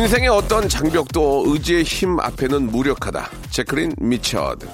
인생의 어떤 장벽도 의지의 힘 앞에는 무력하다 제크린 미처드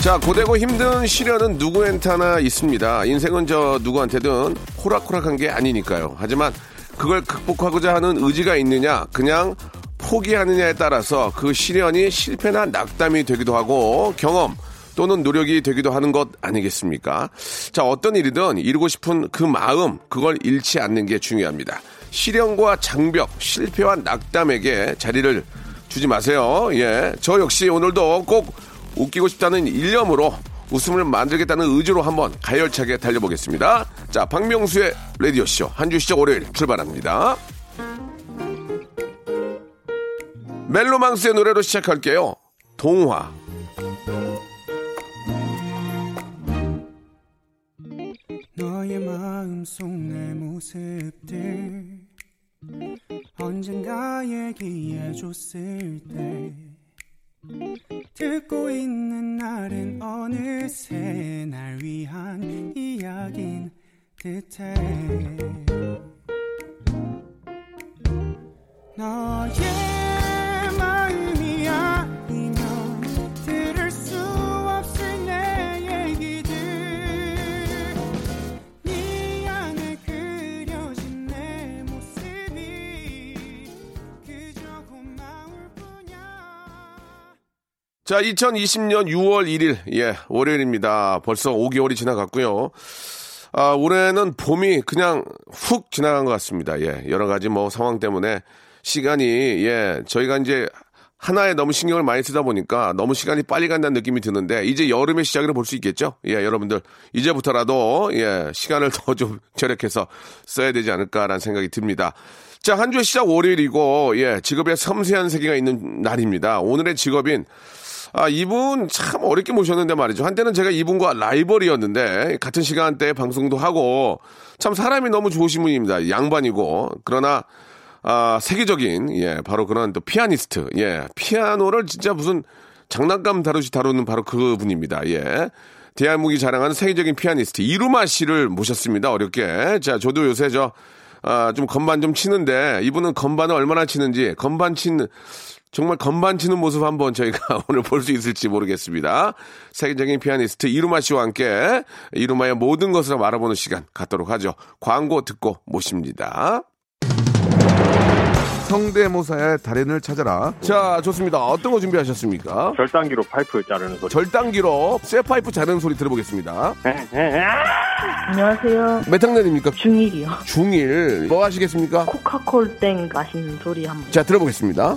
자, 고되고 힘든 시련은 누구한테나 있습니다. 인생은 저 누구한테든 호락호락한 게 아니니까요. 하지만 그걸 극복하고자 하는 의지가 있느냐, 그냥 포기하느냐에 따라서 그 시련이 실패나 낙담이 되기도 하고 경험 또는 노력이 되기도 하는 것 아니겠습니까? 자, 어떤 일이든 이루고 싶은 그 마음, 그걸 잃지 않는 게 중요합니다. 시련과 장벽, 실패와 낙담에게 자리를 주지 마세요. 예. 저 역시 오늘도 꼭 웃기고 싶다는 일념으로 웃음을 만들겠다는 의지로 한번 가열차게 달려보겠습니다. 자, 박명수의 라디오쇼. 한 주 시작 월요일 출발합니다. 멜로망스의 노래로 시작할게요. 동화. 너의 마음속 내 모습들. 언젠가 얘기해줬을 때. 듣고 있는 날은 어느새 날 위한 이야긴 듯해. 너의 자, 2020년 6월 1일, 예, 월요일입니다. 벌써 5개월이 지나갔고요. 아, 올해는 봄이 그냥 훅 지나간 것 같습니다. 예, 여러 가지 뭐 상황 때문에 시간이, 예, 저희가 이제 하나에 너무 신경을 많이 쓰다 보니까 너무 시간이 빨리 간다는 느낌이 드는데 이제 여름의 시작이라 볼 수 있겠죠? 예, 여러분들 이제부터라도 예, 시간을 더 좀 절약해서 써야 되지 않을까라는 생각이 듭니다. 자, 한 주의 시작 월요일이고 예, 직업의 섬세한 세계가 있는 날입니다. 오늘의 직업인 아, 이분 참 어렵게 모셨는데 말이죠. 한때는 제가 이분과 라이벌이었는데, 같은 시간대에 방송도 하고, 참 사람이 너무 좋으신 분입니다. 양반이고. 그러나, 아, 세계적인, 예, 바로 그런 또 피아니스트. 예, 피아노를 진짜 무슨 장난감 다루시 다루는 바로 그 분입니다. 예. 대한민국이 자랑하는 세계적인 피아니스트 이루마 씨를 모셨습니다. 어렵게. 자, 저도 요새 저, 아, 좀 건반 좀 치는데, 이분은 건반을 얼마나 치는지, 건반 치는, 정말 건반 치는 모습 한번 저희가 오늘 볼 수 있을지 모르겠습니다. 세계적인 피아니스트 이루마 씨와 함께 이루마의 모든 것을 알아보는 시간 갖도록 하죠. 광고 듣고 모십니다. 성대모사의 달인을 찾아라. 자, 좋습니다. 어떤 거 준비하셨습니까? 절단기로 파이프 자르는 소리. 절단기로 쇠 파이프 자르는 소리 들어보겠습니다. 안녕하세요. 몇 학년입니까? 중일이요. 중1. 뭐 하시겠습니까? 코카콜 땡 마시는 소리 한번. 자, 들어보겠습니다.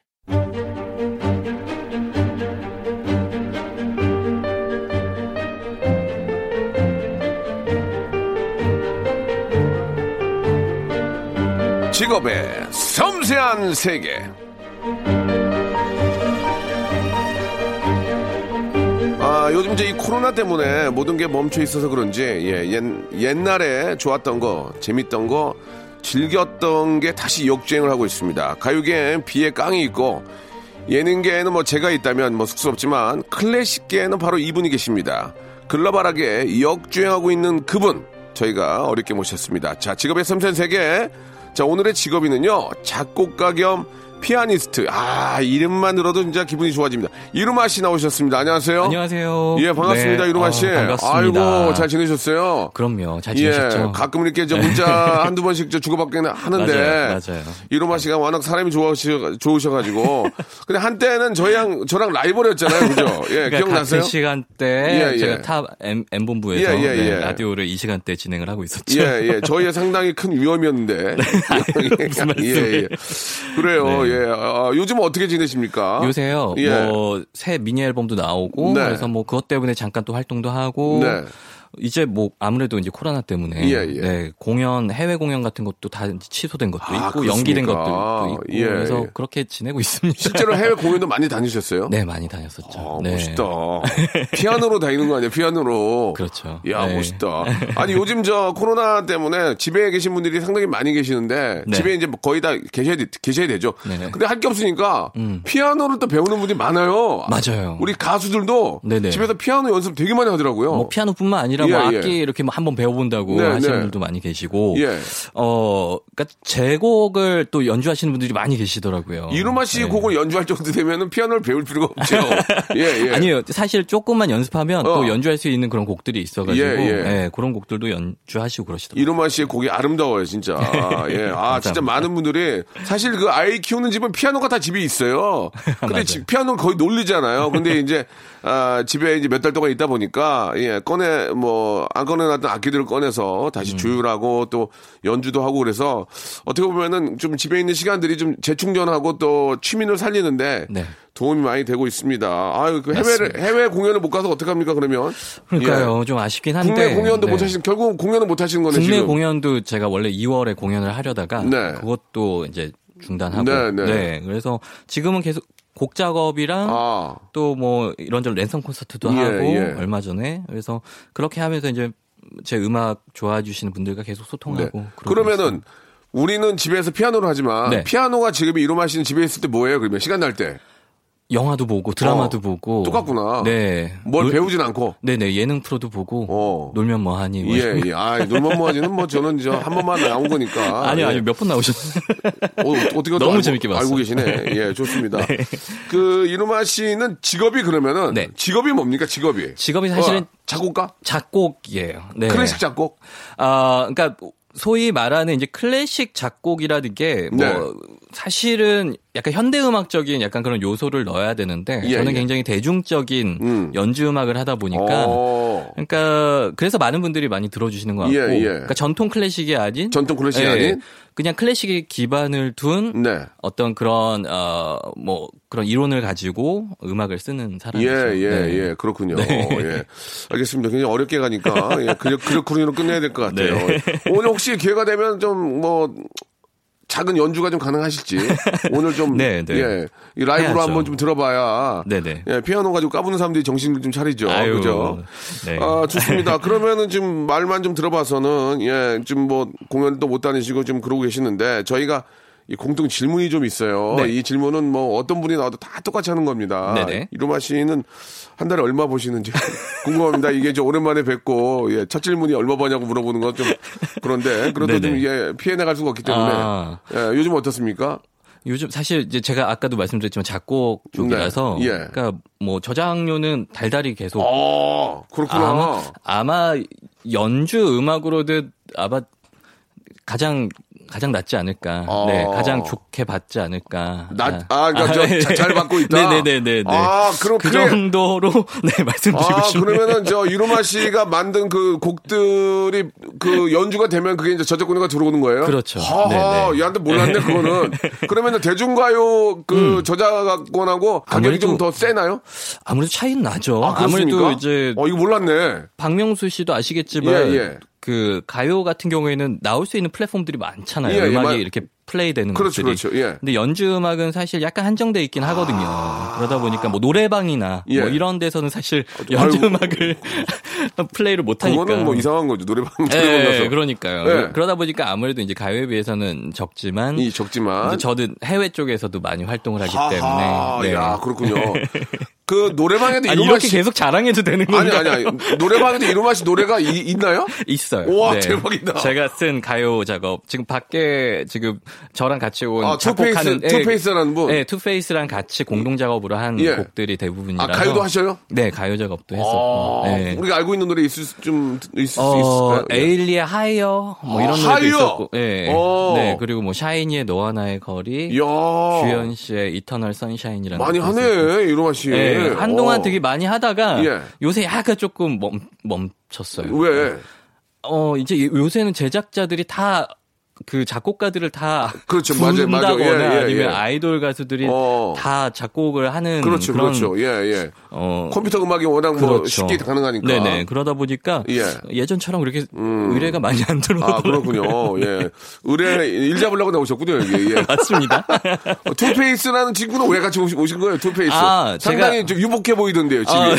직업의 섬세한 세계. 아, 요즘 이제 이 코로나 때문에 모든 게 멈춰 있어서 그런지, 예, 옛, 옛날에 좋았던 거, 재밌던 거, 즐겼던 게 다시 역주행을 하고 있습니다. 가요계엔 비의 깡이 있고, 예능계에는 뭐 제가 있다면 뭐 쑥스럽지만, 클래식계에는 바로 이분이 계십니다. 글로벌하게 역주행하고 있는 그분, 저희가 어렵게 모셨습니다. 자, 직업의 섬세한 세계. 자, 오늘의 직업인은요, 작곡가 겸 피아니스트. 아, 이름만 들어도 진짜 기분이 좋아집니다. 이루마 씨 나오셨습니다. 안녕하세요. 안녕하세요. 예, 반갑습니다. 네, 이루마 씨. 어, 반갑습니다. 아이고, 잘 지내셨어요? 그럼요. 잘 예, 지내셨죠? 가끔 이렇게 저 문자 한두 번씩 저 주고받기는 하는데. 맞아요, 맞아요. 이루마 씨가 워낙 사람이 좋으셔, 좋으셔가지고. 근데 한때는 저희랑, 저랑 라이벌이었잖아요. 그죠? 예, 그러니까 기억나세요? 같은 시간대에 예, 예. 제가 탑 M, M본부에서 예, 예, 네, 예. 라디오를 이 시간대 진행을 하고 있었죠. 예, 예. 저희의 상당히 큰 위험이었는데. 무슨 말씀을. 예, 예. 그래요, 네. 예. 아, 요즘은 어떻게 지내십니까? 요새요, 예. 뭐, 새 미니 앨범도 나오고, 네. 그래서 뭐, 그것 때문에 잠깐 또 활동도 하고, 네. 이제 뭐, 아무래도 이제 코로나 때문에, 예, 예. 네, 공연, 해외 공연 같은 것도 다 취소된 것도 아, 있고, 연기된 그렇습니까? 것도 있고, 예, 그래서 예. 그렇게 지내고 있습니다. 실제로 해외 공연도 많이 다니셨어요? 네, 많이 다녔었죠. 아, 네. 멋있다. 피아노로 다니는 거 아니에요? 피아노로. 그렇죠. 야, 네. 멋있다. 아니, 요즘 저 코로나 때문에 집에 계신 분들이 상당히 많이 계시는데 네. 집에 이제 뭐 거의 다 계셔야, 되- 계셔야 되죠. 네. 근데 할 게 없으니까 음. 피아노를 또 배우는 분들이 많아요. 맞아요. 우리 가수들도 네네. 집에서 피아노 연습 되게 많이 하더라고요. 뭐 피아노뿐만 아니라 뭐 예, 예. 악기 이렇게 뭐 한번 배워본다고 네, 하시는 네. 분들도 많이 계시고, 예. 어, 그러니까 제 곡을 또 연주하시는 분들이 많이 계시더라고요. 이루마 씨 네. 곡을 연주할 정도 되면은 피아노를 배울 필요가 없죠. 예, 예. 아니요, 사실 조금만 연습하면 어. 또 연주할 수 있는 그런 곡들이 있어가지고, 예, 예. 예, 그런 곡들도 연주하시고 그러시더라고요. 이루마 씨의 곡이 아름다워요, 진짜. 예. 아, 진짜 많은 분들이 사실 그 아이 키우는 집은 피아노가 다 집에 있어요. 근데. 집- 피아노는 거의 놀리잖아요. 근데 이제 아, 집에 이제 몇 달 동안 있다 보니까 예, 꺼내 뭐안 꺼내놨던 악기들을 꺼내서 음. 다시 조율하고 또 연주도 하고 그래서 어떻게 보면은 좀 집에 있는 시간들이 좀 재충전하고 또 취미를 살리는데 네. 도움이 많이 되고 있습니다. 아유, 그 해외를. 해외 공연을 못 가서 어떡합니까, 그러면? 그러니까요, 좀 아쉽긴 예. 한데. 국내 공연도 네. 못 하시는 결국 공연은 못 하시는 거네, 국내 지금. 공연도 제가 원래 2월에 공연을 하려다가 네. 그것도 이제 중단하고 네, 네. 그래서 지금은 계속 곡 작업이랑 아. 또뭐 이런저런 랜선 콘서트도 예, 하고 예. 얼마 전에 그래서 그렇게 하면서 이제 제 음악 좋아해 주시는 분들과 계속 네. 소통하고 그러고 그러면은. 우리는 집에서 피아노를 하지만 네. 피아노가 지금 이루마 씨는 집에 있을 때 뭐예요? 그러면 시간 날 때. 영화도 보고 드라마도 어, 보고 똑같구나. 네. 뭘 놀- 배우진 않고. 네네 예능 프로도 보고 어. 놀면 뭐하니 뭐 예, 예. 아, 놀만 모아지는 뭐 저는 저 한 번만 나온 거니까. 아니요 예. 아니요 몇 번 나오셨어요 어, 어떻게 또 너무 알고, 재밌게 봤어요. 알고 계시네. 예, 좋습니다. 그 이루마 씨는 직업이 그러면은 네. 직업이 뭡니까? 직업이. 직업이 사실은 어, 작곡가? 작곡이에요 네. 클래식 작곡? 아, 그러니까 소위 말하는 이제 클래식 작곡이라는 게뭐 네. 사실은 약간 현대 음악적인 약간 그런 요소를 넣어야 되는데 예, 저는 예. 굉장히 대중적인 음. 연주 음악을 하다 보니까 어. 그러니까 그래서 많은 분들이 많이 들어주시는 것 같고 예, 예. 그러니까 전통 클래식이 아닌 전통 클래식이 예, 아닌? 그냥 클래식에 기반을 둔 네. 어떤 그런 어뭐 그런 이론을 가지고 음악을 쓰는 사람이죠. 예, 예, 네. 예. 그렇군요. 예. 알겠습니다. 굉장히 어렵게 가니까, 예. 그냥, 그렇군요. 끝내야 될 것 같아요. 네. 오늘 혹시 기회가 되면 좀, 뭐, 작은 연주가 좀 가능하실지. 오늘 좀, 네, 네. 예. 이 라이브로 해야죠. 한번 좀 들어봐야. 네 네. 예, 피아노 가지고 까부는 사람들이 정신을 좀 차리죠. 아유, 그죠? 네. 아, 좋습니다. 그러면은 지금 말만 좀 들어봐서는, 예, 지금 뭐, 공연도 못 다니시고 좀 그러고 계시는데, 저희가 이 공통 질문이 좀 있어요. 네. 이 질문은 뭐 어떤 분이 나와도 다 똑같이 하는 겁니다. 네네. 이루마 씨는 한 달에 얼마 버시는지 궁금합니다. 이게 좀 오랜만에 뵙고 예, 첫 질문이 얼마 버냐고 물어보는 건 좀 그런데 그래도 네네. 좀 예, 피해 나갈 수가 없기 때문에 아. 예, 요즘 어떻습니까? 요즘 사실 이제 제가 아까도 말씀드렸지만 작곡 쪽이라서 네, 예. 그러니까 뭐 저작료는 달달이 계속 어, 그렇구나. 아마 아마 연주 음악으로도 아마 가장 가장 낫지 않을까. 어. 네, 가장 좋게 받지 않을까. 나- 아, 그러니까 저 자- 잘 받고 있다? 네네네네. 아, 그럼 그 그래. 정도로 네 말씀드리고 아, 싶네요. 그러면은 저 유로마 씨가 만든 그 곡들이 그 연주가 되면 그게 이제 저작권료가 들어오는 거예요? 그렇죠. 하하, 네네. 얘한테 몰랐네, 그거는. 그러면은 대중가요 그 저작권하고 가격이 좀 음. 더 세나요? 아무래도 차이는 나죠. 아? 아무래도 이제 어, 이거 몰랐네. 박명수 씨도 아시겠지만 예, 예. 그 가요 같은 경우에는 나올 수 있는 플랫폼들이 많잖아요. 예, 예, 음악이 마- 이렇게 플레이되는 그렇죠, 곡들이. 그렇죠. 예. 근데 연주 음악은 사실 약간 한정돼 있긴 하거든요. 그러다 보니까 뭐 노래방이나 예. 뭐 이런 데서는 사실 연주 아이고. 음악을 플레이를 못 하니까. 그거는 뭐 이상한 거죠. 노래방 예. 그러니까요. 예. 그러다 보니까 아무래도 이제 가요에 비해서는 적지만 이 적지만 저도 해외 쪽에서도 많이 활동을 하기 하하, 때문에. 네. 야, 그렇군요. 그 노래방에도 아니, 이렇게 씨 계속 자랑해도 되는 아니 건가요? 아니 아니 노래방에도 이루마 씨 노래가 이- 있나요? 있어요. 네. 우와, 대박이다. 제가 쓴 가요 작업 지금 밖에 지금 저랑 같이 온 아, 작곡하는 투페이스 투페이스라는 분. 네, 투페이스랑 같이 공동 작업으로 한 예. 곡들이 대부분이라서 아, 가요도 하셔요? 네, 가요 작업도 했었고. 아, 네. 우리가 알고 있는 노래 있을 수- 좀 있을 수 어, 있을까요? 예. 에일리의 하이어 뭐 아, 이런 노래도 하이어! 있었고. 네. 어. 네, 그리고 뭐 샤이니의 너와 나의 거리, 이야. 규현 씨의 Eternal Sunshine이라는 많이. 하네, 이루마 씨. 네, 한동안 어. 되게 많이 하다가 예. 요새 약간 조금 멈, 멈췄어요. 왜? 어, 이제 요새는 제작자들이 다 그 작곡가들을 다 그렇죠, 맞아요, 맞아요. 부른다거나 예, 예, 아니면 예. 아이돌 가수들이 어. 다 작곡을 하는 그렇죠, 그런 그렇죠. 예, 예. 어, 컴퓨터 음악이 워낙 뭐 그렇죠. 쉽게 가능하니까. 네네. 그러다 보니까 예. 예전처럼 그렇게 음. 의뢰가 많이 안 들어오더라고요. 아, 그렇군요. 예. 의뢰 일 잡으려고 나오셨군요, 여기. 예. 맞습니다. 어, 투페이스라는 친구는 왜 같이 오신, 거예요, 투페이스? 아, 상당히 제가- 좀 유복해 보이던데요, 집이. 아.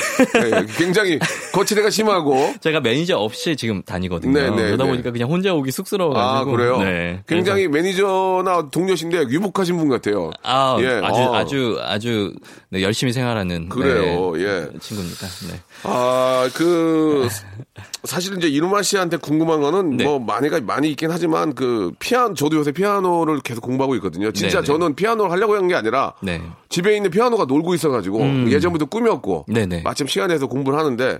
예, 굉장히 거칠애가 심하고. 제가 매니저 없이 지금 다니거든요. 네, 네, 그러다 네. 보니까 그냥 혼자 오기 쑥스러워가지고. 아, 그래요? 네. 굉장히 매니저나 동료신데 유복하신 분 같아요. 아, 예, 아주 어. 아주 아주 네, 열심히 생활하는 그래요, 네, 예. 친구입니다. 네. 아, 그, 사실 이제 이루마 씨한테 궁금한 거는 네. 뭐 많이가 많이 있긴 하지만 그 피아노, 저도 요새 피아노를 계속 공부하고 있거든요. 진짜 네, 네. 저는 피아노를 하려고 한 게 아니라 네. 집에 있는 피아노가 놀고 있어가지고 음. 예전부터 꿈이었고 네네. 음. 마침 시간에서 공부를 하는데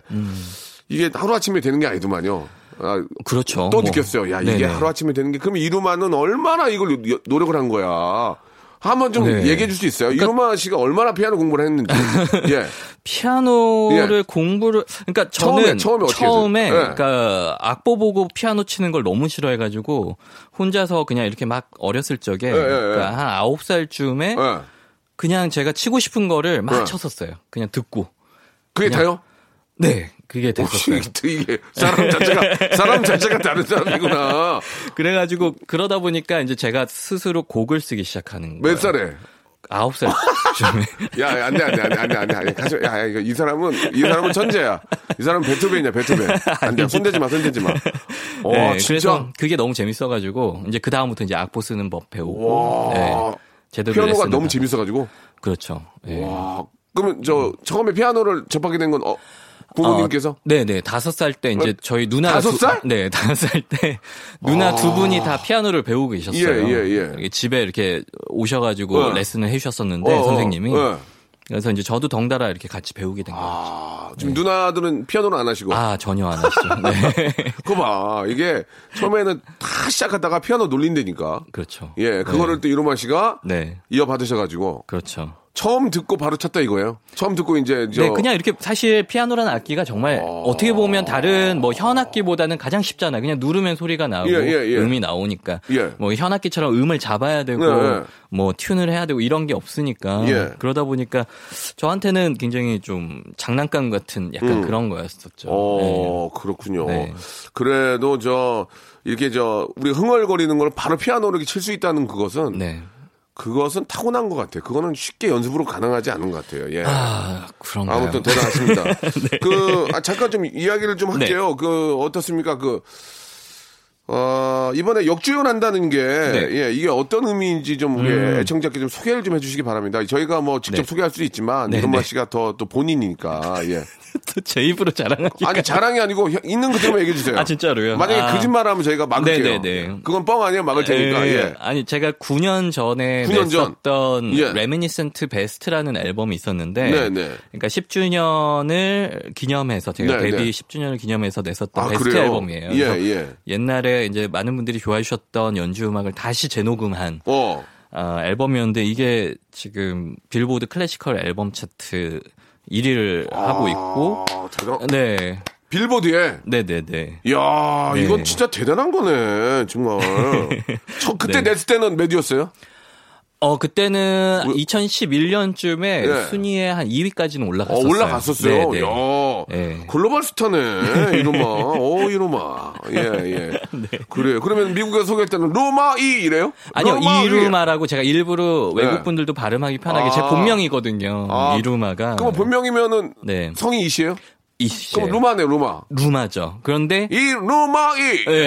이게 하루 아침에 되는 게 아니더만요. 아, 그렇죠. 또 뭐. 느꼈어요. 야, 이게 네네. 하루아침에 되는 게, 그럼 이루마는 얼마나 이걸 요- 노력을 한 거야. 한번 좀 네. 얘기해 줄 수 있어요? 이루마 씨가 얼마나 피아노 공부를 했는지. 예. 피아노를 예. 공부를 그러니까 처음에, 저는 처음에 했어요? 처음에 예. 그러니까 악보 보고 피아노 치는 걸 너무 싫어해 가지고 혼자서 그냥 이렇게 막 어렸을 적에 예, 예. 그러니까 한 아홉 살쯤에 예. 그냥 제가 치고 싶은 거를 막 예. 쳤었어요. 그냥 듣고. 그게 그냥- 다요? 네, 그게 됐었어요. 이게 사람 자체가 사람 자체가 다른 사람이구나. 그래가지고 그러다 보니까 이제 제가 스스로 곡을 쓰기 시작하는 거예요. 몇 살에? 아홉 살 쯤에. 야, 안 돼, 안 돼, 안 돼, 안 돼, 안 돼. 아니, 가져, 야, 야, 이거 이 사람은, 이 사람은 천재야. 이 사람은 베토벤이야, 베토벤. 안 돼, 손대지 마, 손대지 마. 와, 네, 진짜. 그래서 그게 너무 재밌어가지고 이제 그 다음부터 이제 악보 쓰는 법 배우고. 와. 네, 제대로 피아노가 너무 받- 재밌어가지고. 그렇죠. 네. 와. 그러면 저, 처음에 피아노를 접하게 된 건, 어, 부모님께서? 어, 네네 다섯 살 때 이제 어, 저희 누나가 다섯 두- 살? 네 다섯 살 때 누나 아. 두 분이 다 피아노를 배우고 계셨어요. 예, 예, 예. 집에 이렇게 오셔가지고 어. 레슨을 해주셨었는데 어, 어, 선생님이 어. 그래서 이제 저도 덩달아 이렇게 같이 배우게 된 거예요. 아, 지금 누나들은 피아노는 안 하시고. 아 전혀 안 하시죠. 네. 그거 봐. 이게 처음에는 다 시작하다가 피아노 놀린다니까. 그렇죠. 예, 그거를 또 이로마 씨가 네 이어받으셔가지고. 그렇죠. 처음 듣고 바로 쳤다 이거예요. 처음 듣고 이제 저 네, 그냥 이렇게 사실 피아노라는 악기가 정말 어... 떻게 보면 다른 뭐 현악기보다는 가장 쉽잖아요. 그냥 누르면 소리가 나오고 예, 예, 예. 음이 나오니까 예. 뭐 현악기처럼 음을 잡아야 되고 네, 네. 뭐 튠을 해야 되고 이런 게 없으니까 예. 그러다 보니까 저한테는 굉장히 좀 장난감 같은 약간 음. 그런 거였었죠. 어, 그렇군요. 네. 그래도 저 이렇게 저 우리 흥얼거리는 걸 바로 피아노로 칠 수 있다는 그것은 네. 그것은 타고난 것 같아요. 그거는 쉽게 연습으로 가능하지 않은 것 같아요. 예. 아 그런가요? 아무튼 대단하십니다. 그 아, 잠깐 좀 이야기를 좀 네. 할게요. 그 어떻습니까? 그 어, 이번에 역주연한다는 게, 네. 예, 이게 어떤 의미인지 좀 우리 음. 애청자께 좀 소개를 좀 해주시기 바랍니다. 저희가 뭐 직접 네. 소개할 수도 있지만, 네, 이런마 네. 씨가 더 또 본인이니까, 예. 제 입으로 자랑하기. 아니, 자랑이 아니고 혀- 있는 그대로만 얘기해주세요. 아 진짜로요? 만약에 아. 거짓말 하면 저희가 막을게요. 네네네. 그건 뻥 아니에요? 막을 테니까, 예, 예. 아니 제가 9년 전에 9년 전. 냈었던 예. Reminiscent Best라는 앨범이 있었는데 네네. 그러니까 10주년을 기념해서 제가 네, 데뷔 네. 10주년을 기념해서 냈었던 아, 베스트 그래요? 앨범이에요. 예, 예. 옛날에 이제 많은 분들이 좋아해 주셨던 연주 음악을 다시 재녹음한 어. 어, 앨범이었는데 이게 지금 빌보드 classical 앨범 차트 1위를 하고 있고 아, 대단, 네. 빌보드에. 네네네. 이야, 네. 이건 진짜 대단한 거네, 정말. 저 그때 네. 냈을 때는 몇이었어요? 어 그때는 뭐- 2011년쯤에 예. 순위에 한 2위까지는 어, 올라갔었어요. 올라갔었어요. 네, 네. 야, 네. 글로벌 스타네. 이놈아. 어, 이놈아. 예, 예. 그래요. 그러면 미국에서 소개할 때는 루마이 이래요? 아니요 루마이. 이루마라고 제가 일부러 네. 외국 분들도 발음하기 편하게 제 아. 본명이거든요. 아. 이루마가. 그럼 본명이면은 네. 성이 이시에요? 이씨. 그럼 루마네, 루마. 루마죠. 그런데 이 루마이. 네.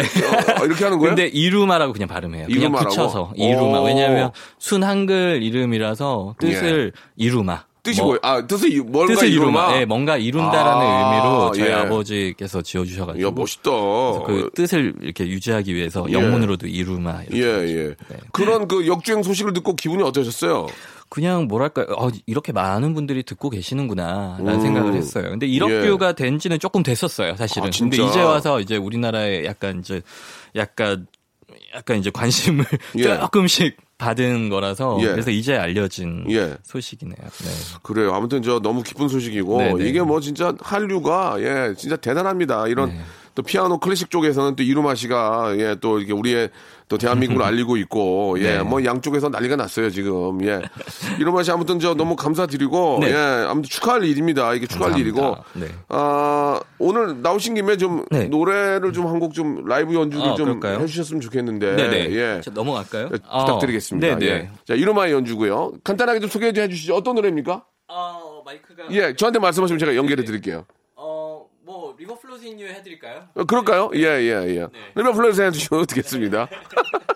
어, 이렇게 하는 거예요? 근데 이루마라고 그냥 발음해요. 그냥 이루마라고? 붙여서 이루마. 오. 왜냐하면 순 한글 이름이라서 뜻을 이루마. 뜻이 뭐? 아, 뜻이 뭔가 뜻을 이루마. 이루마. 예, 뭔가 이룬다라는 아, 의미로 저희 예. 아버지께서 지어주셔가지고. 야, 멋있다. 그 뜻을 이렇게 유지하기 위해서 예. 영문으로도 이루마. 이렇게 예, 해가지고. 예. 그런 그 역주행 소식을 듣고 기분이 어떠셨어요? 그냥 뭐랄까 어, 이렇게 많은 분들이 듣고 계시는구나라는 음. 생각을 했어요. 근데 이력뷰가 된 지는 조금 됐었어요, 사실은. 아? 근데 이제 와서 이제 우리나라에 약간 이제 약간 약간 이제 관심을 예. 조금씩 받은 거라서 예. 그래서 이제 알려진 예. 소식이네요. 네. 그래요. 아무튼 저 너무 기쁜 소식이고 네네. 이게 뭐 진짜 한류가 예 진짜 대단합니다. 이런 네. 또 피아노 클래식 쪽에서는 또 이루마 씨가 예 또 이렇게 우리의 또 대한민국을 알리고 있고 예 네. 뭐 양쪽에서 난리가 났어요 지금 예 이루마 씨 아무튼 저 너무 감사드리고 네. 예 아무튼 축하할 일입니다. 이게 축하할 감사합니다. 일이고 네. 아 오늘 나오신 김에 좀 네. 노래를 좀 한 곡 좀 라이브 연주를 아, 좀 그럴까요? 해주셨으면 좋겠는데 네네. 예. 자, 넘어갈까요? 예, 어, 부탁드리겠습니다. 네네. 예. 자, 이루마의 연주고요. 간단하게 좀 소개해 주시죠. 어떤 노래입니까? 어, 마이크가 예, 저한테 말씀하시면 제가 연결해 드릴게요. 리버 플로즈 인유 해드릴까요? 어, 그럴까요? 예, 예, 예. 리버 플레이스 해주시면 듣겠습니다.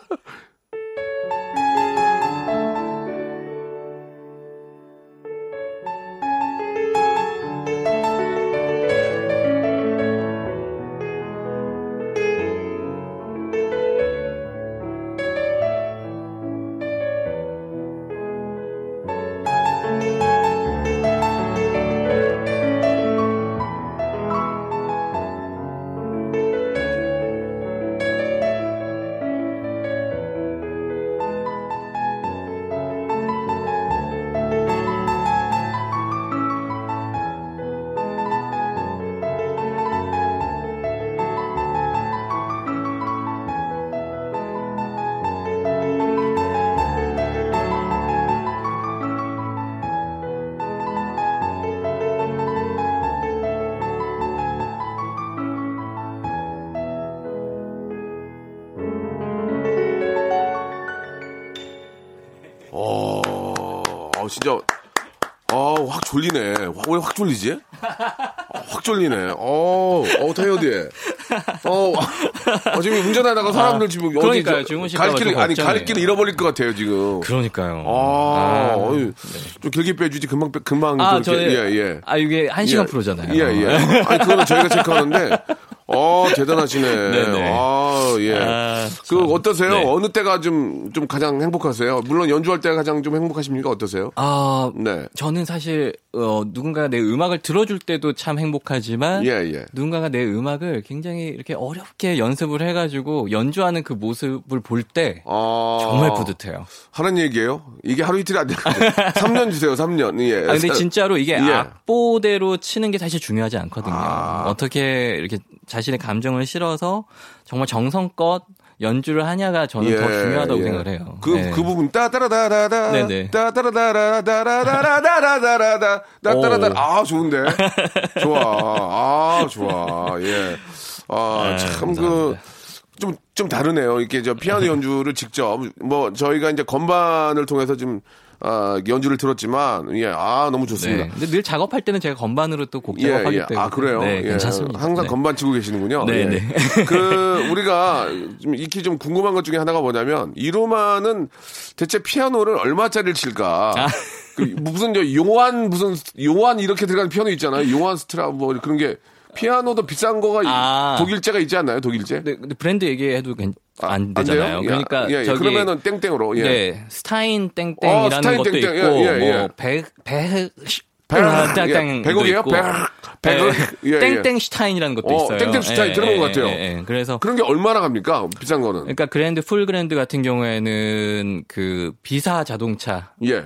졸리네. 왜 확 졸리지? 어, 확 졸리네. 어, 어, 타이어드에. 어, 어, 지금 운전하다가 사람들 지금 어디 그러니까요. 저- 주무실까 갈봐 길을, 좀 아니, 갈. 길을 잃어버릴 것 같아요, 지금. 그러니까요. 아, 아, 어이, 좀 길게 빼주지. 금방, 빼- 금방. 아, 좀 저희 이렇게, 예, 예. 아 이게 한 시간 예. 프로잖아요. 예, 예. 아니, 그거는 저희가 체크하는데, 어, 대단하시네. 네네. 아, 예. 아, 그, 참. 어떠세요? 네. 어느 때가 좀, 좀 가장 행복하세요? 물론 연주할 때가 가장 좀 행복하십니까? 어떠세요? 아, 네. 저는 사실 어, 누군가가 내 음악을 들어줄 때도 참 행복하지만 예, 예. 누군가가 내 음악을 굉장히 이렇게 어렵게 연습을 해가지고 연주하는 그 모습을 볼 때 아. 정말 뿌듯해요. 하는 얘기예요 이게 하루 이틀이 안 돼. 3년 주세요, 3년. 예. 아, 근데 진짜로 이게 예. 악보대로 치는 게 사실 중요하지 않거든요. 아. 어떻게 이렇게 자신의 감정을 실어서 정말 정성껏 연주를 하냐가 저는 더 중요하다고 예. 생각을 해요. 그, 네. 그 부분, 따따라다라다. 네네. 따따라다라다라다라다라다라다. 따따라다. 오. 아, 좋은데. 좋아. 아, 좋아. 예. 아, 네, 참 그. 좀, 좀 다르네요. 이렇게 저 피아노 연주를 직접, 뭐, 저희가 이제 건반을 통해서 좀, 아, 연주를 들었지만, 예, 아, 너무 좋습니다. 네. 근데 늘 작업할 때는 제가 건반으로 또곡 예, 작업하기 예. 때문에 아, 그래요? 네, 예. 괜찮습니다. 항상 네. 건반 치고 계시는군요. 네, 예. 네. 그, 우리가 좀 익히 좀 궁금한 것 중에 하나가 뭐냐면, 이루마는 대체 피아노를 얼마짜리를 칠까? 아. 그 무슨, 저, 요한, 무슨, 요한 이렇게 들어가는 피아노 있잖아요. 요한 스트라, 뭐, 그런 게, 피아노도 비싼 거가 아. 독일제가 있지 않나요? 독일제? 네, 근데 브랜드 얘기해도 괜- 아, 안안 되잖아요. 돼요? 그러니까 예, 예. 저기 그러면은 땡땡으로, 예. 네, 스타인 어, 땡땡이라는 스타인 것도 땡땡. 있고 예, 예, 예. 뭐백백 백, 땡땡 예, 백억이에요? 백? 예, 예. 땡땡슈타인이라는 것도 어, 있어요. 땡땡슈타인 들어본 것 같아요. 예, 예. 그래서 그런 게 얼마나 갑니까? 비싼 거는. 그러니까 grand full grand 같은 경우에는 그 비싼 자동차 예.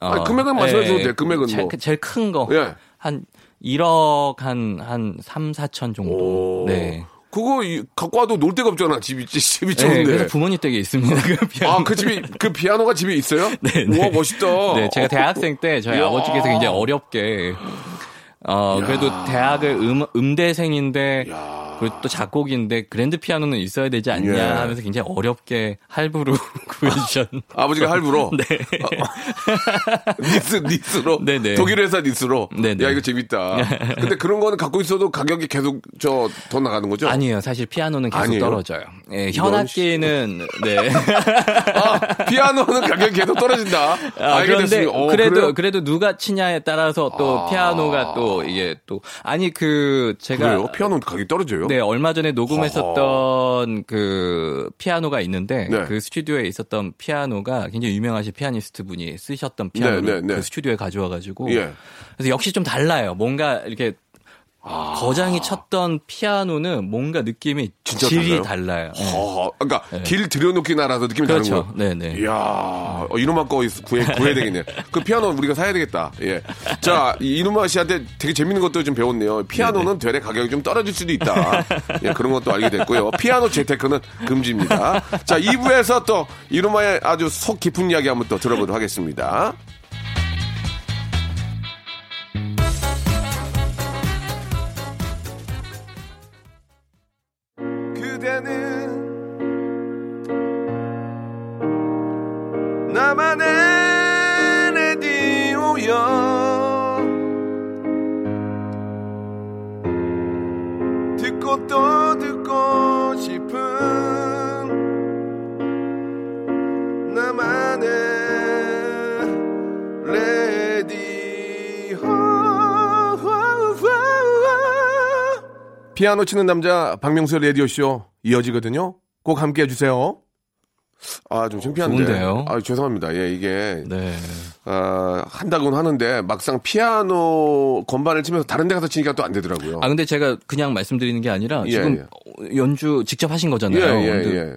어, 아니, 금액은 말씀해 예, 돼. 금액은 제일, 뭐. 제일 큰 거. 예. 한 1억 한, 한 3, 4천 정도. 오. 네. 그거 이- 갖고 와도 놀 데가 없잖아. 집이 집이 네, 좋은데. 그래서 부모님 댁에 있습니다. 그 피아노. 아, 그 집이 그 피아노가 집에 있어요? 네, 우와, 네. 멋있다. 네, 제가 대학생 때 저희. 아버지께서 굉장히 어렵게 어 그래도 대학을 음 음대생인데 그리고 또 작곡인데 그랜드 피아노는 있어야 되지 않냐 예. 하면서 굉장히 어렵게 할부로 구해주셨. 아버지가 할부로? 네. 니스, 니스로? 네네. 독일 회사 니스로? 네네. 야, 이거 재밌다. 근데 그런 거는 갖고 있어도 가격이 계속 저 더 나가는 거죠? 아니에요. 사실 피아노는 계속 아니에요? 떨어져요. 예, 현악기는 네. 아, 피아노는 가격이 계속 떨어진다. 아, 그런데 됐습니다. 어, 그래도 그래요? 그래도 누가 치냐에 따라서 또 아. 피아노가 또 이게 또 아니 그 제가 그래요? 피아노 가격이 떨어져요? 네, 얼마 전에 녹음했었던 그 피아노가 있는데 네. 그 스튜디오에 있었던 피아노가 굉장히 유명하신 피아니스트 분이 쓰셨던 피아노를 네, 네, 네. 그 스튜디오에 가져와 가지고 예. 그래서 역시 좀 달라요. 뭔가 이렇게 아. 거장이 쳤던 피아노는 뭔가 느낌이 진짜 질이 달라요? 달라요. 네. 어, 그러니까 길 들여놓기 나라서 느낌이 다른 그렇죠. 거예요. 네, 네. 이야, 어, 이놈아 거 있- 구해, 구해야 되겠네. 그 피아노 우리가 사야 되겠다. 예. 자, 이 이놈아 씨한테 되게 재밌는 것도 좀 배웠네요. 피아노는 되레 가격이 좀 떨어질 수도 있다. 예, 그런 것도 알게 됐고요. 피아노 재테크는 금지입니다. 자, 2부에서 또 이놈아의 아주 속 깊은 이야기 한번 또 들어보도록 하겠습니다. 피아노 치는 남자 박명수의 라디오쇼 이어지거든요. 꼭 함께 해주세요. 아, 좀 창피한데. 좋은데요? 아, 죄송합니다. 예, 이게. 네. 아, 한다고는 하는데 막상 피아노 건반을 치면서 다른 데 가서 치니까 또 안 되더라고요. 아 근데 제가 그냥 말씀드리는 게 아니라 예, 지금 예. 연주 직접 하신 거잖아요. 예, 예, 예.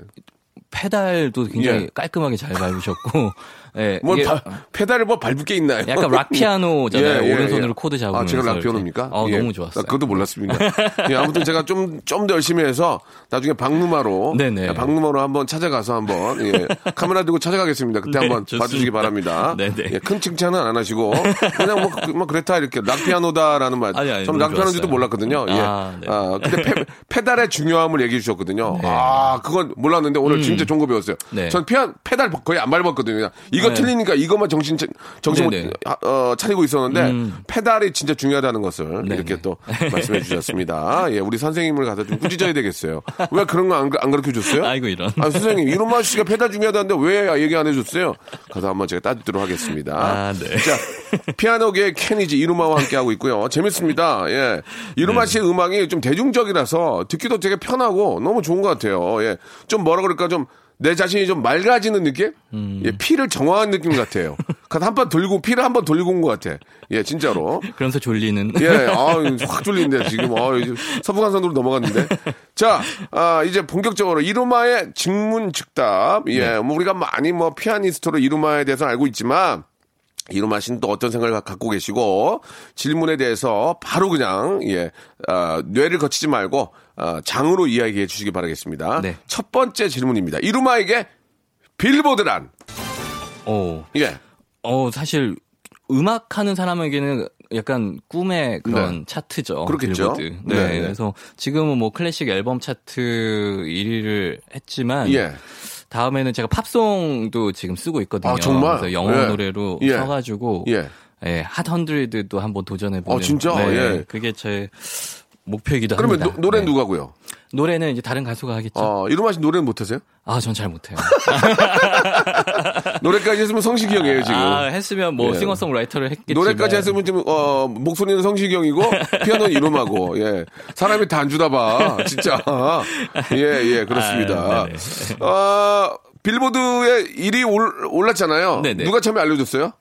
페달도 굉장히 예. 깔끔하게 잘 밟으셨고, 예, 뭐 바- 페달을 뭐 밟을 게 있나요? 약간 락 피아노잖아요. 예, 예, 오른손으로 예. 코드 잡으면서. 아, 제가 락 이렇게. 피아노입니까? 어, 예. 너무 좋았어요. 아, 그것도 몰랐습니다. 예, 아무튼 제가 좀, 좀 더 열심히 해서 나중에 박누마로. 네네. 예, 박누마로 한번 찾아가서 한번, 예, 카메라 들고 찾아가겠습니다. 그때 네, 한번 좋습니다. 봐주시기 바랍니다. 네네. 예, 큰 칭찬은 안 하시고, 그냥 뭐, 그- 뭐 그렇다, 이렇게 락 피아노다라는 말. 아니, 아니, 저는 너무 락 피아노인지도 좋았어요. 몰랐거든요. 예. 아, 네. 아, 근데 페, 페달의 중요함을 얘기해 주셨거든요. 네. 아, 그건 몰랐는데 오늘 진짜 좋은 거 배웠어요. 네. 전 피아, 페달 거의 안 밟았거든요. 그냥 이거 네. 틀리니까 이것만 정신, 차- 정신, 네네. 어, 차리고 있었는데 음. 페달이 진짜 중요하다는 것을 네네. 이렇게 또 말씀해 주셨습니다. 예, 우리 선생님을 가서 좀 꾸짖어야 되겠어요. 왜 그런 거안 안 가르쳐 줬어요? 아이고 이런. 아, 선생님, 이놈아 씨가 페달 중요하다는데 왜 얘기 안 해줬어요? 가서 한번 제가 따지도록 하겠습니다. 아, 네. 자, 피아노계의 케니지 이루마와 함께 하고 있고요. 재밌습니다. 예. 이루마 네. 씨의 음악이 좀 대중적이라서 듣기도 되게 편하고 너무 좋은 것 같아요. 예. 좀 뭐라 그럴까 좀 내 자신이 좀 맑아지는 느낌? 음. 예, 피를 정화한 느낌 같아요. 한번 돌고, 피를 한 번 돌고 온 것 같아. 예, 진짜로. 그러면서 졸리는. 예, 아, 확 졸리는데 지금 아, 서부간선으로 넘어갔는데. 자, 아, 이제 본격적으로 이루마의 직문 즉답. 예, 뭐 우리가 많이 뭐 피아니스트로 이루마에 대해서 알고 있지만 이루마 씨는 또 어떤 생각을 갖고 계시고 질문에 대해서 바로 그냥 예, 아, 뇌를 거치지 말고 아, 장으로 이야기해 주시기 바라겠습니다. 네. 첫 번째 질문입니다. 이루마에게 빌보드란 어, 예. 어 사실 음악 하는 사람에게는 약간 꿈의 그런 네. 차트죠. 그렇겠죠. 빌보드. 네, 네, 네. 그래서 지금은 뭐 클래식 앨범 차트 1위를 했지만 예. 다음에는 제가 팝송도 지금 쓰고 있거든요. 아, 정말? 그래서 영어 예. 노래로 예. 써가지고 예. 예, Hot Hundred도 한번 도전해보는. 아, 진짜? 네, 예. 그게 제 목표이기도 그러면 합니다. 노, 노래는 네. 누가 하고요? 노래는 이제 다른 가수가 하겠죠. 어, 이루마 씨 노래는 못하세요? 아, 전 잘 못해요. 노래까지 했으면 성시경이에요, 지금. 아, 했으면 뭐 예. 싱어송라이터를 했겠지만. 노래까지 했으면 지금, 어, 목소리는 성시경이고, 피아노는 이루마고, 예. 사람이 다 안 주나 봐. 진짜. 예, 예, 그렇습니다. 아. 어, 빌보드에 1위 올, 올랐잖아요. 네네. 누가 처음에 알려줬어요?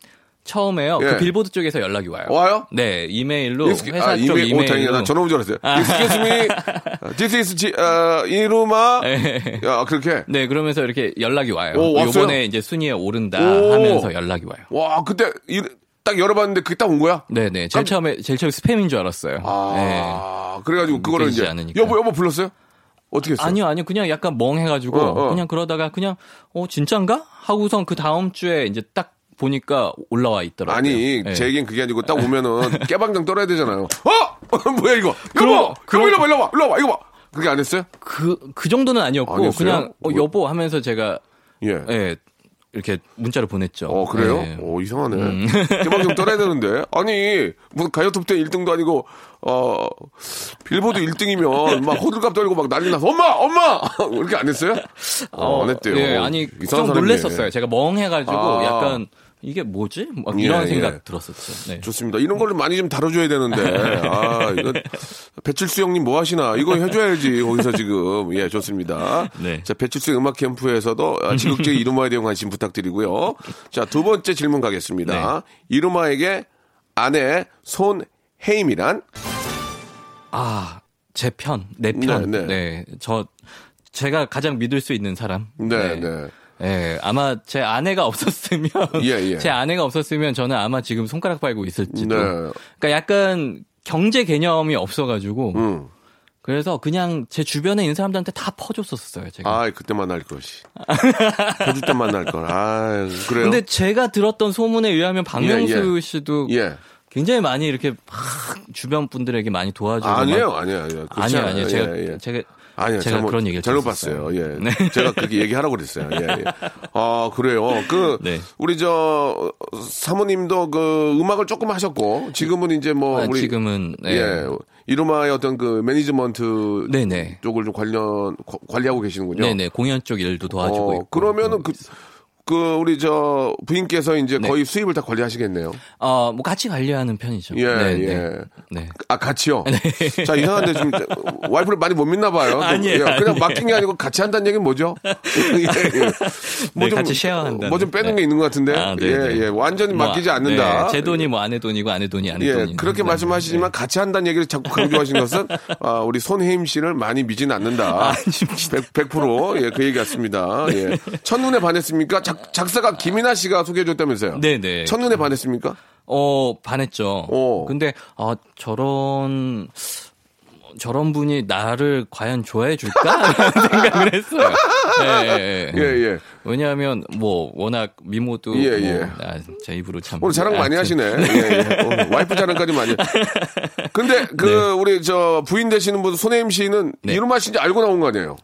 처음에요. 예. 그 빌보드 쪽에서 연락이 와요. 와요? 네, 이메일로 익스- 회사 아, 쪽 이메일, 오, 이메일로. 다행이다. 나 전화 온줄 알았어요. 아. Excuse me. This is, G, 어, 이루마. 네. 야, 그렇게. 네, 그러면서 이렇게 연락이 와요. 오? 요번에 이제 순위에 오른다 오. 하면서 연락이 와요. 와, 그때, 이- 딱 열어봤는데 그게 딱 온 거야? 네, 네. 제일 처음에 제일 처음에 스팸인 줄 알았어요. 네. 아, 그래가지고 그거를 이제. 않으니까. 여보, 여보 불렀어요? 어떻게 했어요? 아니요, 아니요. 그냥 약간 멍해가지고 어, 어. 그냥 그러다가 그냥 어 진짠가 하고선 그 다음 주에 이제 딱 보니까 올라와 있더라고요. 아니, 네. 제 얘기는 그게 아니고 딱 오면은 깨방정 떨어야 되잖아요. 어? 뭐야, 이거? 여보! 그럼- 여보, 일로 와, 일로 와, 일로 와, 이거 봐! 그렇게 안 했어요? 그, 그 정도는 아니었고, 아니었어요? 그냥, 어, 뭐- 여보 하면서 제가, 예. 예, 이렇게 문자를 보냈죠. 어, 그래요? 예. 오, 이상하네. 음. 깨방정 떨어야 되는데. 아니, 무슨 가요톱 10 1등도 아니고, 어, 빌보드 1등이면 막 호들갑 떨고 막 난리 나서, 엄마! 엄마! 이렇게 안 했어요? 어, 안 했대요. 예, 아니, 좀 사람이네. 놀랬었어요. 제가 멍해가지고, 아. 약간, 이게 뭐지? 막 예, 이런 예. 생각 들었었죠. 네. 좋습니다. 이런 걸 많이 좀 다뤄줘야 되는데. 아, 이거, 배칠수 형님 뭐 하시나? 이거 해줘야지, 거기서 지금. 예, 좋습니다. 네. 자, 배칠수 음악 캠프에서도 아, 지극적인 이루마에 대한 관심 부탁드리고요. 자, 두 번째 질문 가겠습니다. 네. 이루마에게 아내 손혜임이란? 아, 제 편, 내 편. 네, 네, 네. 저, 제가 가장 믿을 수 있는 사람. 네, 네. 예, 아마 제 아내가 없었으면, 예, 예. 제 아내가 없었으면 저는 아마 지금 손가락 빨고 있을지도. 네. 그러니까 약간 경제 개념이 없어가지고, 음. 그래서 그냥 제 주변에 있는 사람들한테 다 퍼줬었어요, 제가. 아, 그때 만날 것이. 터질 때 만날 걸. 아, 그래요? 근데 제가 들었던 소문에 의하면 박명수 예, 예. 씨도 예. 굉장히 많이 이렇게 막 주변 분들에게 많이 도와주고 아니에요, 막- 아니에요, 아니에요. 아니에요. 아니에요. 제가 예, 예. 제가 아니요, 제가 잘못, 그런 얘기를 잘못. 봤어요. 예. 네. 제가 그렇게 얘기하라고 그랬어요. 예, 예. 아, 그래요. 그, 네. 우리 저, 사모님도 그 음악을 조금 하셨고, 지금은 이제 뭐, 아, 우리. 지금은 네. 예. 이루마의 어떤 그 매니지먼트 네네. 쪽을 좀 관련, 거- 관리하고 계시는군요. 네네 공연 쪽 일도 도와주고 어, 있고. 그러면은 그, 그, 우리 저, 부인께서 이제 네. 거의 수입을 다 관리하시겠네요. 어, 뭐 같이 관리하는 편이죠. 예, 네, 예. 네. 네. 아, 같이요? 자, 이상한데 좀, 와이프를 많이 못 믿나 봐요. 아니에요, 예, 그냥. 맡긴 게 아니고 같이 한다는 얘기는 뭐죠? 예, 예. 네, 같이 쉐어한다는. 뭐좀 빼는 네. 게 있는 것 같은데. 아, 네, 예, 네. 예. 완전히 뭐, 맡기지 않는다. 네, 제 돈이 뭐 아내 돈이고 아내 돈이 아내 예, 돈이. 그렇게 말씀하시지만 같이 한다는 얘기를 자꾸 강조하신 것은 아, 우리 손혜임 씨를 많이 믿지는 않는다. 100%, 100% 예, 그 얘기 같습니다. 예. 첫눈에 반했습니까? 작, 작사가 김이나 씨가 소개해줬다면서요? 네네. 첫눈에 반했습니까? 어 반했죠. 어. 근데 아 저런 저런 분이 나를 과연 좋아해 줄까? 생각을 했어요. 예, 예, 예, 예. 왜냐하면 뭐 워낙 미모도 예, 뭐, 예. 아, 제 입으로 참 오늘 자랑 많이 아, 하시네. 예, 예. 어, 와이프 자랑까지 많이. 근데 그 네. 우리 저 부인 되시는 분 손혜임 씨는 이름만 씨인지 알고 나온 거 아니에요?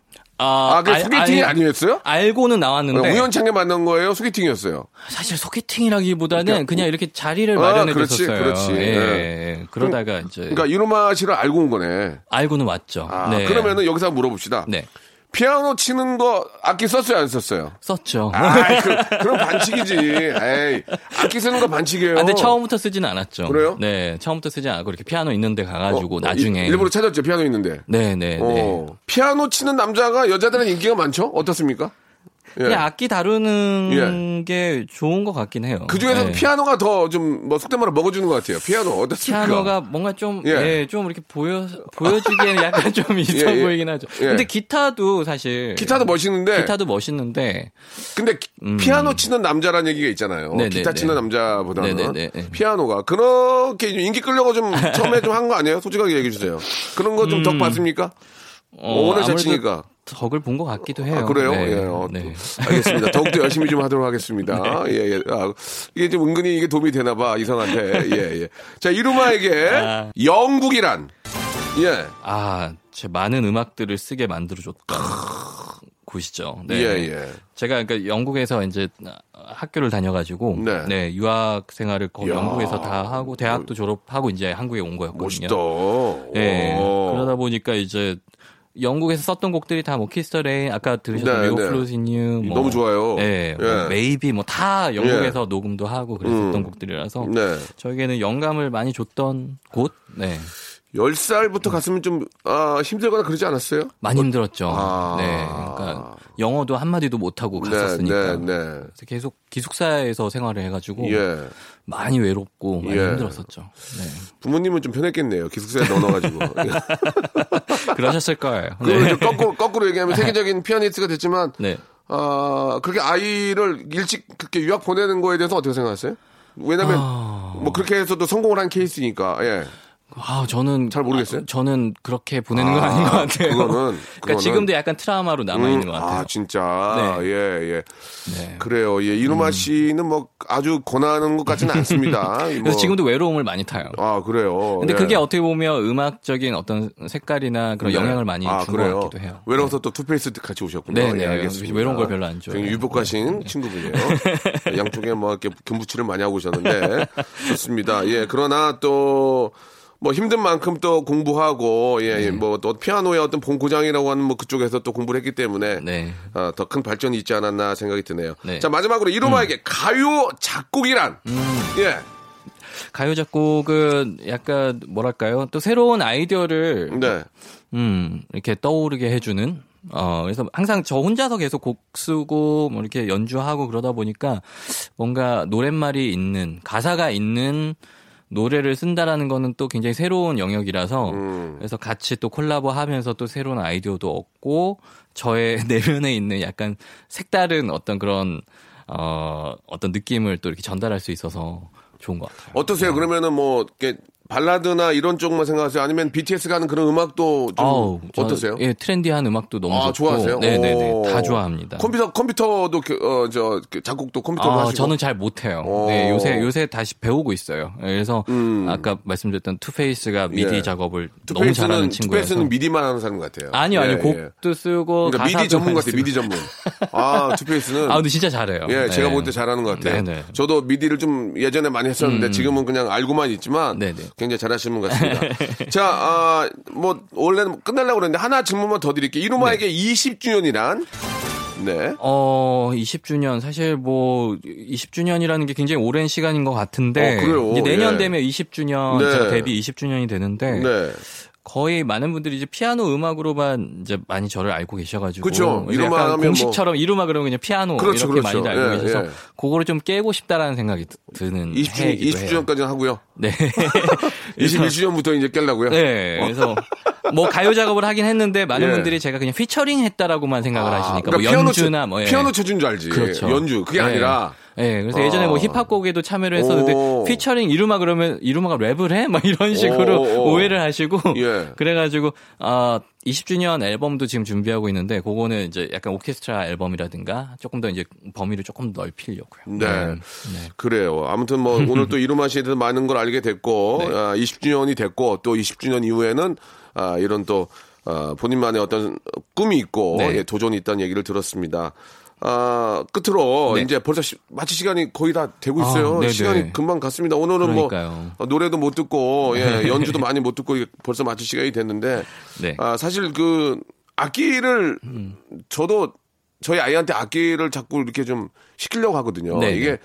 아, 아, 그 알- 소개팅이 알- 아니었어요? 알고는 나왔는데 우연찮게 만난 거예요? 소개팅이었어요? 사실 소개팅이라기보다는 그냥 이렇게 자리를 아, 마련해 그렇지, 줬었어요. 그렇지. 예, 예. 예. 그러다가 이제 그러니까 이루마 씨를 알고 온 거네. 알고는 왔죠. 아, 네. 그러면은 여기서 한번 물어봅시다. 네. 피아노 치는 거 악기 썼어요, 안 썼어요? 썼죠. 아, 그, 그럼 반칙이지. 에이, 악기 쓰는 거 반칙이에요. 아, 근데 처음부터 쓰지는 않았죠. 그래요? 네, 처음부터 쓰지 않고 이렇게 피아노 있는데 가가지고 어, 나중에 일- 일부러 찾았죠, 피아노 있는데. 네, 네, 네. 어, 피아노 치는 남자가 여자들은 인기가 많죠? 어떻습니까? 예. 악기 다루는 게 좋은 것 같긴 해요. 그 중에서 네. 피아노가 더 좀 뭐 속된 말로 먹어주는 것 같아요. 피아노 어떻습니까? 피아노가 뭔가 좀, 예. 예. 좀 이렇게 보여, 보여주기에는 약간 좀 있어 예, 예. 보이긴 하죠. 예. 근데 기타도 사실. 기타도 멋있는데. 기타도 멋있는데. 근데 기- 피아노 치는 남자라는 얘기가 있잖아요. 음. 네네네. 기타 치는 남자보다는 네네네. 피아노가 그렇게 좀 인기 끌려고 좀 처음에 좀 한 거 아니에요? 솔직하게 얘기해 주세요. 그런 거 좀덕 봤습니까? 음. 어, 오늘 잘 아무래도 치니까. 덕을 본 것 같기도 해요. 아, 그래요? 네. 예. 어, 네. 알겠습니다. 더욱더 열심히 좀 하도록 하겠습니다. 예, 예. 아, 이게 좀 은근히 이게 도움이 되나 봐, 이상한데. 예, 예. 자, 이루마에게 아. 영국이란. 예. 아, 제 많은 음악들을 쓰게 만들어줬던 곳이죠. 네. 예, 예. 제가 그러니까 영국에서 이제 학교를 다녀가지고 네. 네, 유학 생활을 거. 영국에서 다 하고 대학도 졸업하고 이제 한국에 온 거였거든요. 멋있다. 네. 오. 그러다 보니까 이제 영국에서 썼던 곡들이 다 뭐 Kiss the Rain 아까 들으셨던 네, 미오 네. Flows in You 뭐 너무 좋아요. 네, 뭐 예. Maybe 뭐 다 영국에서 녹음도 하고 그랬었던 음. 곡들이라서 네. 저에게는 영감을 많이 줬던 곳. 네. 10살부터 갔으면 좀, 아, 힘들거나 그러지 않았어요? 많이 힘들었죠. 아. 네. 그러니까 영어도 한마디도 못하고 네, 갔었으니까. 네, 네. 그래서 계속 기숙사에서 생활을 해가지고 예. 많이 외롭고 많이 예. 힘들었었죠. 네. 부모님은 좀 편했겠네요. 기숙사에 넣어놔가지고. 그러셨을 거예요. 그걸 네. 거꾸로, 거꾸로 얘기하면 세계적인 피아니스트가 됐지만, 네. 아, 그렇게 아이를 일찍 그렇게 유학 보내는 거에 대해서 어떻게 생각하세요? 왜냐면, 아. 뭐 그렇게 해서도 성공을 한 케이스니까, 예. 아, 저는 잘 모르겠어요. 아, 저는 그렇게 보내는 건 아닌 것 같아요. 그거는, 그러니까 그거는 지금도 약간 트라우마로 남아 있는 것 같아요. 아, 진짜. 네. 예, 예. 네. 그래요. 예, 이루마 씨는 뭐 아주 권하는 것 같지는 않습니다. 그래서 뭐. 지금도 외로움을 많이 타요. 아, 그래요. 근데 예. 그게 어떻게 보면 음악적인 어떤 색깔이나 그런 네. 영향을 많이 아, 준 그래요? 것 같기도 해요. 외로워서 또 투페이스 같이 오셨군요. 네, 네. 예, 알겠습니다. 외로운 걸 별로 안 좋아해요. 굉장히 유복하신 네. 친구분이에요. 양쪽에 뭐 이렇게 금부치를 많이 하고 오셨는데 좋습니다. 예, 그러나 또 뭐 힘든 만큼 또 공부하고 예, 네. 뭐또 피아노의 어떤 본고장이라고 하는 뭐 그쪽에서 또 공부를 했기 때문에 네. 더큰 발전이 있지 않았나 생각이 드네요. 네. 자 마지막으로 이로마에게 가요 작곡이란 예, 가요 작곡은 약간 뭐랄까요? 또 새로운 아이디어를 네, 음, 이렇게 떠오르게 해주는, 어, 그래서 항상 저 혼자서 계속 곡 쓰고, 뭐 이렇게 연주하고 그러다 보니까 뭔가 노랫말이 있는, 가사가 있는 노래를 쓴다라는 거는 또 굉장히 새로운 영역이라서, 음. 그래서 같이 또 콜라보 하면서 또 새로운 아이디어도 얻고, 저의 내면에 있는 약간 색다른 어떤 그런, 어, 어떤 느낌을 또 이렇게 전달할 수 있어서 좋은 것 같아요. 어떠세요? 그러면은 뭐 이렇게 발라드나 이런 쪽만 생각하세요? 아니면 BTS가 하는 그런 음악도 좀 아우, 저- 어떠세요? 예, trendy한 음악도 너무 아, 좋고. 좋아하세요? 네네네. 오. 다 좋아합니다. 컴퓨터 컴퓨터도 그, 어, 저그 작곡도 컴퓨터로 아, 하시고 저는 잘 못해요. 오. 네, 요새 요새 다시 배우고 있어요. 예, 그래서 아까 말씀드렸던 투페이스가 미디 음. 예. 작업을 너무 잘하는 친구여서. 투페이스는 미디만 하는 사람 같아요. 아니요, 예, 아니요. 예. 곡도 쓰고 그러니까 미디 전문 같아요. 미디 전문. 아, 투페이스는 아, 근데 진짜 잘해요. 예, 네. 제가 볼 때 잘하는 것 같아요. 네네. 저도 미디를 좀 예전에 많이 했었는데 지금은 그냥 알고만 있지만 네네. 굉장히 잘하시는 것 같습니다. 자, 아, 뭐 원래는 끝내려고 그랬는데 하나 질문만 더 드릴게요. 이루마에게 20주년이란 네. 어, 20주년 사실 뭐 20주년이라는 게 굉장히 오랜 시간인 것 같은데 어, 내년 예. 되면 20주년 네. 데뷔 20주년이 되는데 네. 거의 많은 분들이 이제 피아노 음악으로만 이제 많이 저를 알고 계셔가지고. 그래서 이루마 하면 공식처럼 이루마 그러면 그냥 피아노 그렇죠, 이렇게 그렇죠. 많이들 알고 예, 계셔서 예. 그거를 좀 깨고 싶다라는 생각이 드- 드는 20주년, 해이기도 해요. 20주년까지는 하고요. 네. 21주년부터 이제 깨려고요. 네. 그래서 뭐 가요 작업을 하긴 했는데 많은 예. 분들이 제가 그냥 피처링 했다라고만 생각을 하시니까 뭐 피아노 연주나 쳐, 뭐 예. 피아노 쳐준 줄 알지. 그렇죠. 연주 그게 네. 아니라 예, 그래서 예전에 뭐 아. 힙합 곡에도 참여를 했었는데 오. 피처링 이루마 그러면 이루마가 랩을 해? 막 이런 식으로 오, 오. 오해를 하시고 예. 그래가지고 아 20주년 앨범도 지금 준비하고 있는데 그거는 이제 약간 오케스트라 앨범이라든가 조금 더 이제 범위를 조금 넓히려고요. 네. 그래요. 아무튼 뭐 오늘 또 이루마 씨에 대해서 많은 걸 알게 됐고 네. 아, 20주년이 됐고 또 20주년 이후에는 아, 이런 또 아, 본인만의 어떤 꿈이 있고 네. 예, 도전이 있다는 얘기를 들었습니다. 아, 끝으로 네. 이제 벌써 시, 마치 시간이 거의 다 되고 있어요. 아, 네네. 시간이 금방 갔습니다. 오늘은 그러니까요. 뭐 어, 노래도 못 듣고 예, 연주도 많이 못 듣고 벌써 마치 시간이 됐는데 네. 아, 사실 그 악기를 음. 저도 저희 아이한테 악기를 자꾸 이렇게 좀 시키려고 하거든요. 네, 이게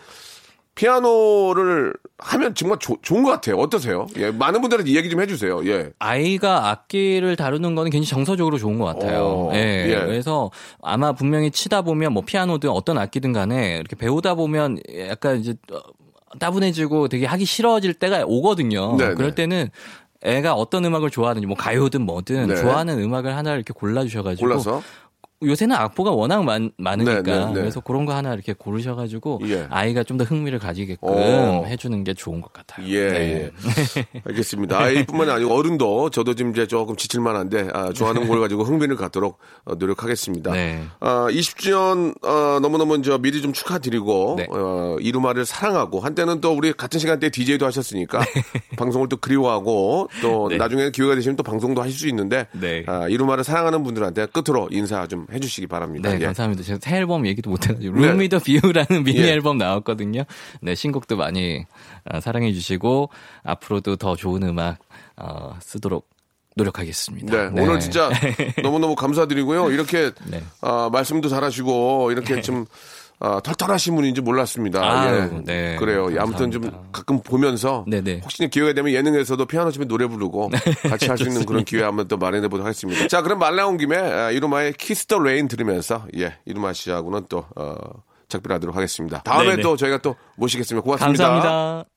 피아노를 하면 정말 조- 좋은 것 같아요. 어떠세요? 예, 많은 분들한테 얘기 좀 해주세요. 예. 아이가 악기를 다루는 거는 굉장히 정서적으로 좋은 것 같아요. 어, 예. 예. 그래서 아마 분명히 치다 보면 뭐 피아노든 어떤 악기든 간에 이렇게 배우다 보면 약간 이제 어, 따분해지고 되게 하기 싫어질 때가 오거든요. 네, 그럴 네. 때는 애가 어떤 음악을 좋아하는지 뭐 가요든 뭐든 네. 좋아하는 음악을 하나를 이렇게 골라주셔가지고 골라서 요새는 악보가 워낙 많, 많으니까 네, 네, 네. 그래서 그런 거 하나 이렇게 고르셔가지고 예. 아이가 좀 더 흥미를 가지게끔 어. 해주는 게 좋은 것 같아요. 예, 네. 예. 알겠습니다. 아이뿐만이 아니고 어른도 저도 지금 이제 조금 지칠만한데 아, 좋아하는 걸 가지고 흥미를 갖도록 어, 노력하겠습니다. 네. 아, 20주년 어, 너무너무 저 미리 좀 축하드리고 네. 어, 이루마를 사랑하고 한때는 또 우리 같은 시간대에 DJ도 하셨으니까 방송을 또 그리워하고 또 네. 나중에 기회가 되시면 또 방송도 하실 수 있는데 네. 아, 이루마를 사랑하는 분들한테 끝으로 인사 좀 해주시기 바랍니다. 네, 예. 감사합니다. 제가 새 앨범 얘기도 못해가지고 네. Room With a View라는 미니 예. 앨범 나왔거든요. 네, 신곡도 많이 어, 사랑해 주시고 앞으로도 더 좋은 음악 어, 쓰도록 노력하겠습니다. 네, 오늘 진짜 너무너무 감사드리고요. 이렇게 네. 아, 말씀도 잘하시고 이렇게 좀 아, 털털하신 분인지 몰랐습니다. 아유, 예. 네, 그래요. 예, 아무튼 좀 감사합니다. 가끔 보면서 네네. 혹시 기회가 되면 예능에서도 피아노 치면 노래 부르고 같이 할 수 있는 그런 기회 한번 또 마련해 보도록 하겠습니다. 자, 그럼 말 나온 김에 아, 이루마의 Kiss the Rain 들으면서 예, 이루마 씨하고는 또 어, 작별하도록 하겠습니다. 다음에 네네. 또 저희가 또 모시겠습니다. 고맙습니다. 감사합니다.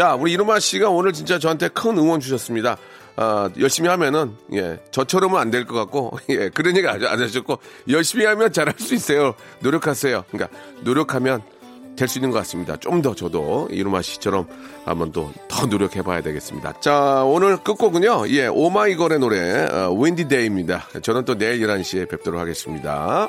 자, 우리 이노마 씨가 오늘 진짜 저한테 큰 응원 주셨습니다. 아, 열심히 하면은, 예, 저처럼은 안 될 것 같고, 예, 그런 얘기 안, 안 하셨고, 열심히 하면 잘할 수 있어요. 노력하세요. 그러니까, 노력하면 될 수 있는 것 같습니다. 좀 더 저도 이노마 씨처럼 한번 또 더 노력해 봐야 되겠습니다. 자, 오늘 끝곡은요, 예, 오마이걸의 노래, 어, 윈디데이입니다. 저는 또 내일 11시에 뵙도록 하겠습니다.